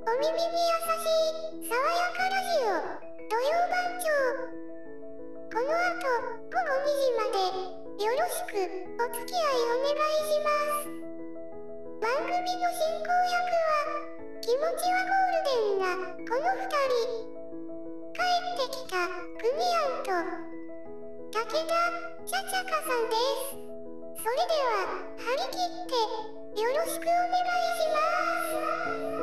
お耳に優しい、爽やかラジオ、土曜番長。この後、午後2時まで、よろしく、お付き合いお願いします。番組の進行役は、気持ちはゴールデンな、この二人。帰ってきた、クミアンと、武田、チャチャカさんです。それでは、張り切って、よろしくお願いします。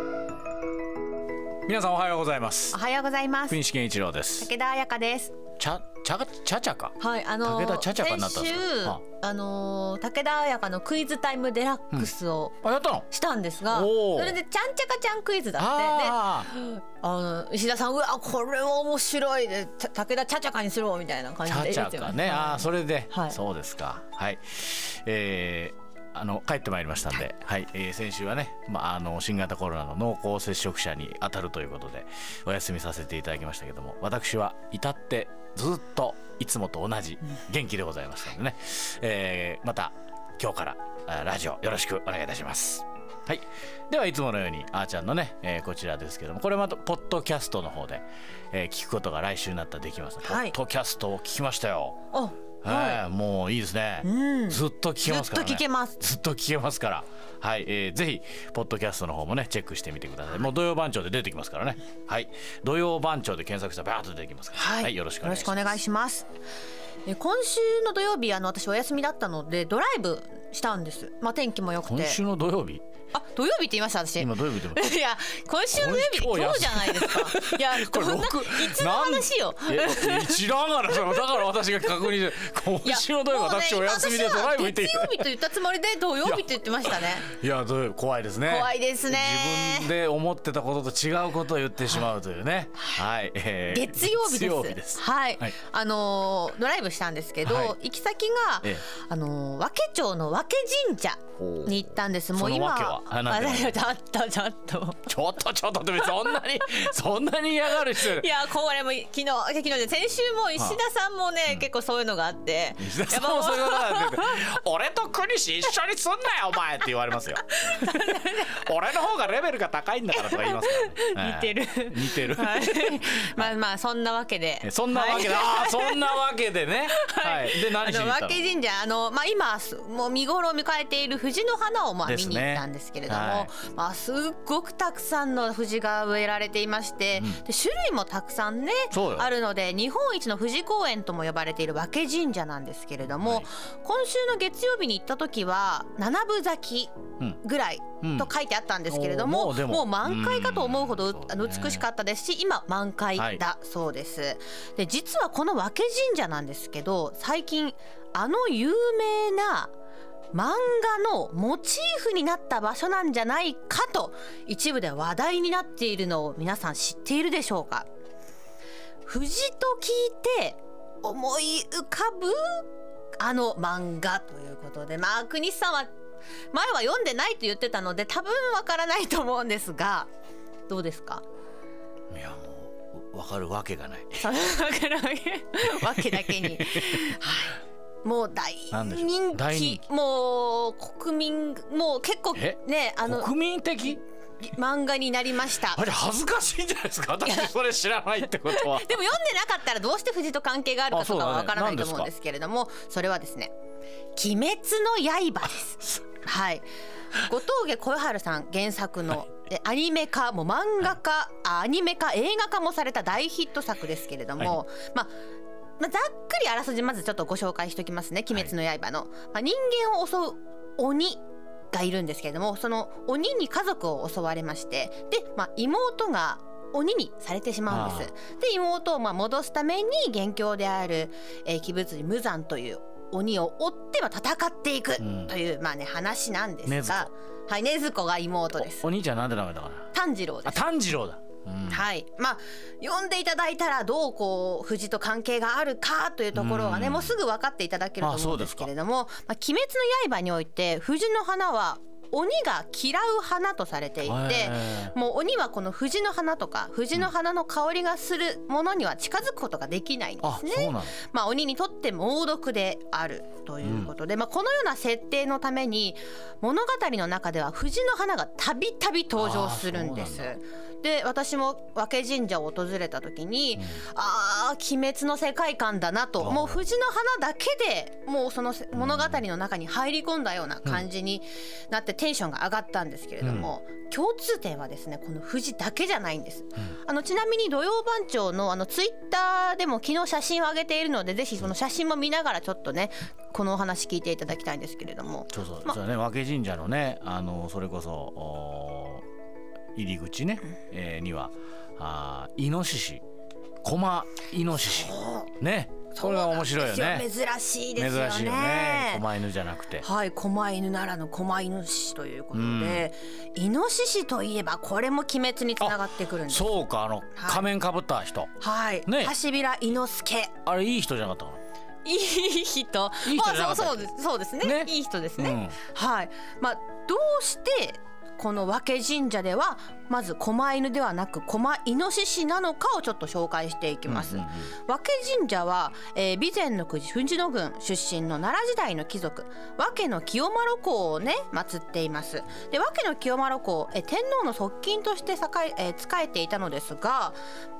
皆さんおはようございます。おはようございます。国士健一郎です。武田彩香です。ちゃちゃちゃちゃか？はいあのー、武田ちゃちゃかになったんですか？先週はあ。のー武田彩香のクイズタイムデラックスをあやったの？したんですが、それでちゃんちゃかちゃんクイズだってあであの石田さんうわこれは面白いでた武田ちゃちゃかにするみたいな感あちゃじでちゃかね。あーそれで、はい。そうですか。はい。えーあの帰ってまいりましたんで、はいえー先週はね、まあ、あの新型コロナの濃厚接触者に当たるということでお休みさせていただきましたけども私は至ってずっといつもと同じ元気でございますのでね、えーまた今日からあラジオよろしくお願いいたします。はい、ではいつものようにあーちゃんのね、えーこちらですけどもこれまたポッドキャストの方で、えー聞くことが来週になったらできます、はいポッドキャストを聞きましたよ。おはい、もういいですね、うん。ずっと聞けますからね。ずっと聞けます。ずっと聞けますから。はい、えーぜひポッドキャストの方もねチェックしてみてください。もう土曜番長で出てきますからね。はい。土曜番長で検索したらバーッと出てきますから。はい、よろしくお願いします。よろしくお願いします。え今週の土曜日あの私お休みだったのでドライブしたんです。まあ天気も良くて。今週の土曜日？あ土曜日って言いました私。今土曜日でも いや今週の土曜日今日じゃないですか。いやこんな六いつの話よ。え知らんがだから私が確認して今週の土曜日私お休みでドライブ行って月曜日と言ったつもりで土曜日って言ってましたね。いや土曜日怖いですね。怖いですね。自分で思ってたことと違うことを言ってしまうというね。はい、えー月曜日です。はい、はい。あのードライブしたんですけど、はい。行き先が、ええ。あのー和気町の和気神社に行ったんです。もう今ちょっとちょっと。ちょっとちょっとでもそんなに そんなに嫌がる人。いやこれも昨日昨日で先週も石田さんもね、結構そういうのがあって。石田さんもそういうことなんで俺と国士一緒にすんなよお前って言われますよ。俺の方がレベルが高いんだからとか言いますから、ね、似てる。ええ似てる、はい。まあまあそんなわけで。えそんなわけで、はい。ああそんなわけでね。はい、で何しに行ったの？神社あの、まあ、今すもう見頃を迎えている藤の花をまあ見に行ったんですけれども、はい。まあ、すっごくたくさんの藤が植えられていまして、で種類もたくさんねあるので日本一の藤公園とも呼ばれている和気神社なんですけれども、はい。今週の月曜日に行った時は七分咲きうんぐらいうん。と書いてあったんですけれども,、おーも。う満開かと思うほどうん。美しかったですし今満開だそうです。で実はこの和気神社なんですけど最近あの有名な漫画のモチーフになった場所なんじゃないかと一部で話題になっているのを皆さん知っているでしょうか。藤と聞いて思い浮かぶあの漫画ということで。まあ国西さんは前は読んでないと言ってたので多分わからないと思うんですがどうですか？いやもう分かるわけがない。そのわけわけだけに、はい、もう大人気もう国民もう結構え？ねあの国民的？漫画になりました。あれ恥ずかしいんじゃないですか？私それ知らないってことは。でも読んでなかったらどうして藤と関係があるかとかはわからないと思うんですけれどもそれはですね「鬼滅の刃」です。はい。後藤家小春さん原作の、でアニメ化もう漫画化、あアニメ化映画化もされた大ヒット作ですけれども、まあまあ、ざっくりあらすじまずちょっとご紹介しておきますね「鬼滅の刃の」まあ、人間を襲う鬼がいるんですけれどもその鬼に家族を襲われましてで、まあ、妹が鬼にされてしまうんです。で妹をまあ戻すために元凶である、えー、鬼物寺無惨という鬼を追っては戦っていくうん。という、まあね話なんですが、はい禰豆子が妹です。お。お兄ちゃんなんで名前だかな。炭治郎であす。炭治郎だ、うん。はい、まあ読んでいただいたらどうこう藤と関係があるかというところがねうん。もうすぐ分かっていただけるとあ思うんですけれども「まあ、鬼滅の刃」において藤の花は鬼が嫌う花とされていてもう鬼はこの藤の花とか藤の花の香りがするものには近づくことができないんであすね。まあ、鬼にとって猛毒であるということで、まあ、このような設定のために物語の中では藤の花がたびたび登場するんです。で私も和気神社を訪れた時に、あー鬼滅の世界観だなと。もう藤の花だけでもうそのせ物語の中に入り込んだような感じになってテンションが上がったんですけれども、共通点はですねこの藤だけじゃないんです。あのちなみに土曜番長のあのツイッターでも昨日写真を上げているのでぜひその写真も見ながらちょっとねこのお話聞いていただきたいんですけれども。そうそう、まそうだね和気神社のねあのそれこそお入り口ね、えーにはあーイノシシ駒イノシシ。ねこれは面白いよね。珍しいですよね。珍しいよね。狛犬じゃなくて。はい狛犬ならぬ狛犬獅ということで、イノシシといえばこれも鬼滅につながってくるんです。そうか。あの、仮面かぶった人。はい、ね。ハシビラ伊之助。あれいい人じゃなかったかいい人。いい人じゃなかそうそうです。そうですね。ね。いい人ですね、うん。はい。まあどうしてこの和気神社ではまず狛犬ではなく狛イノシシなのかをちょっと紹介していきます、うんうん和気神社は、えー備前の国富士野郡出身の奈良時代の貴族。和気の清丸公をね祀っています。で和気の清丸公、えー天皇の側近として栄ええー仕えていたのですが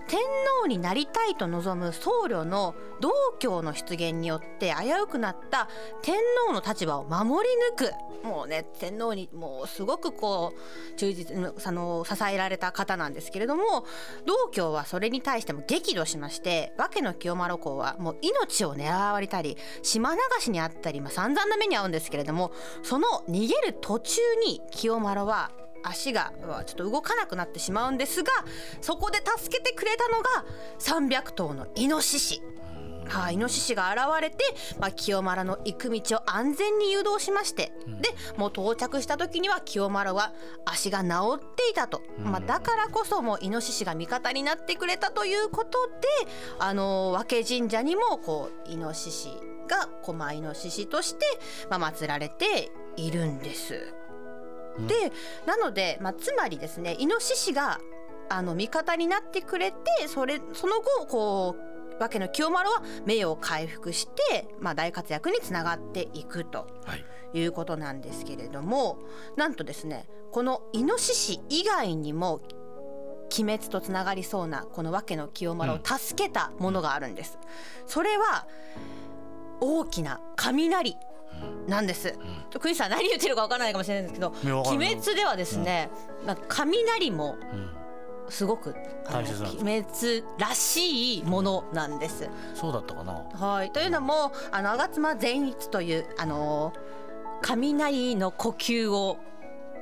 天皇になりたいと望む僧侶の道教の出現によって危うくなった天皇の立場を守り抜く。もうね天皇にもうすごくこう忠実のあの支えられた方なんですけれども道教はそれに対しても激怒しまして和気の清丸公はもう命を狙われたり島流しにあったり、まあ、散々な目に遭うんですけれどもその逃げる途中に清丸は足がちょっと動かなくなってしまうんですがそこで助けてくれたのが300頭のイノシシ。はい、イノシシが現れて、まあ、清丸の行く道を安全に誘導しまして、でもう到着した時には清丸は足が治っていたと、まあ、だからこそもうイノシシが味方になってくれたということであの和気神社にもこうイノシシが狛イノシシとして、まあ、祀られているんです。でなので、まあ、つまりですねイノシシがあの味方になってくれてそれその後こうわけの清丸は名誉を回復して、まあ、大活躍につながっていくとはい。いうことなんですけれどもなんとですねこのイノシシ以外にも鬼滅とつながりそうなこのわけの清丸を助けたものがあるんです。それは大きな雷なんです。クリスさん何言ってるかわからないかもしれないんですけど鬼滅ではですね、まあ雷もうんすごく大切鬼滅らしいものなんです。そうだったかな。はい、というのもあの吾妻善逸というあの雷の呼吸を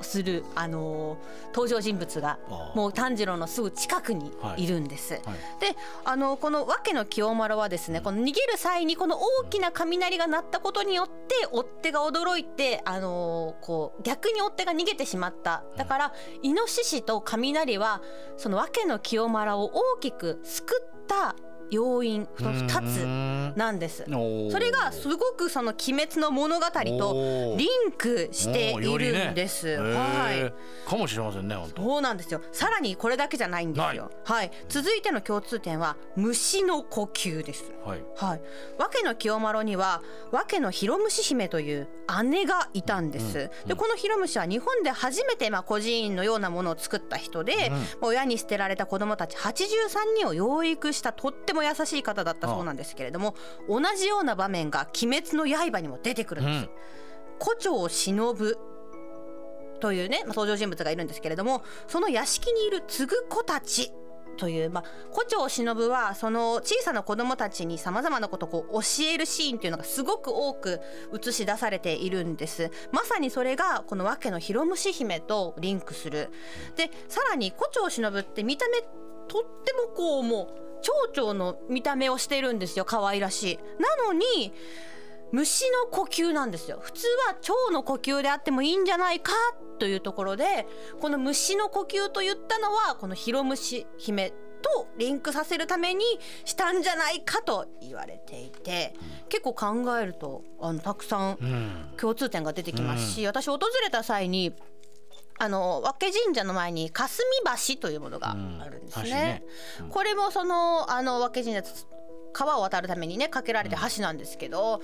するあの登場人物がもう炭治郎のすぐ近くにい。るんです。はい。であのこの訳の清丸はですねこの逃げる際にこの大きな雷が鳴ったことによって追っ手が驚いてあのこう逆に追っ手が逃げてしまった。だからイノシシと雷はその訳の清丸を大きく救った要因その2つなんです。つそれがすごくその鬼滅の物語とリンクしているんです。はい。かもしれませんねそうなんですよ。さらにこれだけじゃないんですよ。はい。続いての共通点は虫の呼吸です。はいはい。訳の清丸には訳のヒロムシ姫という姉がいたんです。でこのヒロムシは日本で初めてまあ孤児院のようなものを作った人で、親に捨てられた子供たち83人を養育したとっても優しい方だったそうなんですけれども、同じような場面が鬼滅の刃にも出てくるんです。うん。胡蝶忍というね、まあ、登場人物がいるんですけれどもその屋敷にいる継ぐ子たちという、まあ、胡蝶忍はその小さな子供たちにさまざまなことをこう教えるシーンっていうのがすごく多く映し出されているんです。まさにそれがこの訳のヒロムシ姫とリンクする。でさらに胡蝶忍って見た目とってもこうもう蝶々の見た目をしてるんですよ可愛らしい。なのに虫の呼吸なんですよ。普通は蝶の呼吸であってもいいんじゃないかというところでこの虫の呼吸と言ったのはこのヒロムシ姫とリンクさせるためにしたんじゃないかと言われていて、結構考えるとあのたくさんうん。共通点が出てきますし、私訪れた際にあの和気神社の前に霞橋というものがあるんですね。橋ね。これもそのあの和気神社川を渡るためにね架けられて橋なんですけど、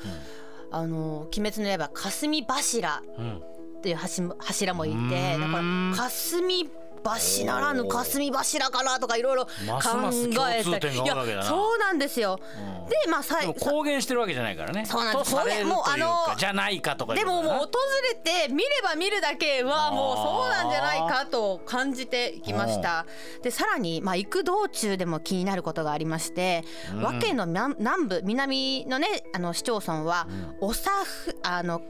あの鬼滅の刃霞柱うん。っていう柱柱もいてだからうん霞橋ならぬ霞柱かなとかいろいろ考え通点が多いわけだな。そうなんですよ。うん。でまあさいでも公言してるわけじゃないからね。そうなんです。公言もうあのかじゃないかとかでももう訪れて見れば見るだけはもうそうなんじゃないかと感じていきました。でさらにまあ行く道中でも気になることがありましてうん。の南南部南のねあの市町村は長ふあの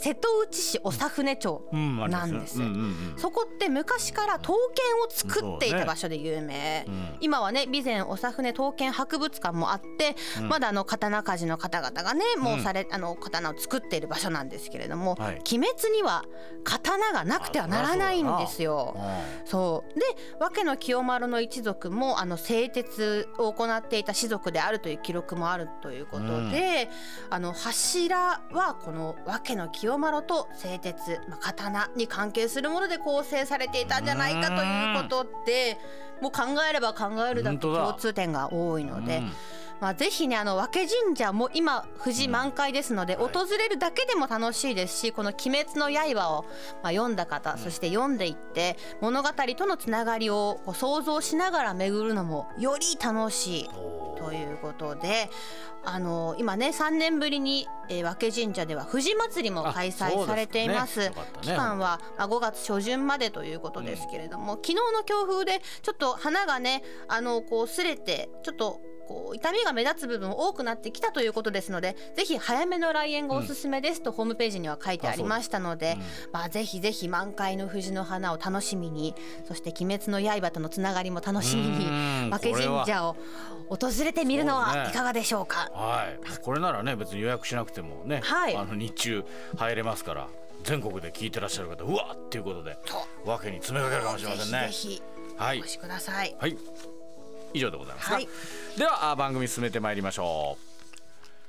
瀬戸内市長船町なんです。うんうんうん。そこって昔から刀剣を作っていた場所で有名、うん今はね備前長船刀剣博物館もあって、うん。まだあの刀鍛冶の方々がねもううんされ、あの刀を作っている場所なんですけれども、はい。鬼滅には刀がなくてはならないんですよ。そうで和気の清丸の一族もあの製鉄を行っていた士族であるという記録もあるということで、あの柱はこの和気の清丸と製鉄、まあ、刀に関係するもので構成されていたんじゃないかということでもう考えれば考えるだけ共通点が多いので。うんまあ、ぜひねあの和気神社も今富士満開ですので、はい。訪れるだけでも楽しいですしこの「鬼滅の刃を」まあ、読んだ方、そして読んでいって物語とのつながりをこう想像しながら巡るのもより楽しいということで。あの今ね3年ぶりに、えー、和気神社では富士祭りも開催されています。ね。期間は、まあ、5月初旬までということですけれども、昨日の強風でちょっと花がねあのこう擦れてちょっとこう痛みが目立つ部分多くなってきたということですのでぜひ早めの来園がおすすめですとホームページには書いてありましたので、まあ、ぜひぜひ満開の藤の花を楽しみにそして「鬼滅の刃」とのつながりも楽しみうにん和気神社を訪れてみるのはいかがでしょうか？はい、これならね別に予約しなくてもね、はい。あの日中入れますから全国で聞いてらっしゃる方うわっっていうことでわけに詰めかけるかもしれませんね。ぜひぜひはい。お越しください。はい以上でございますが、はい。ではあ番組進めてまいりましょう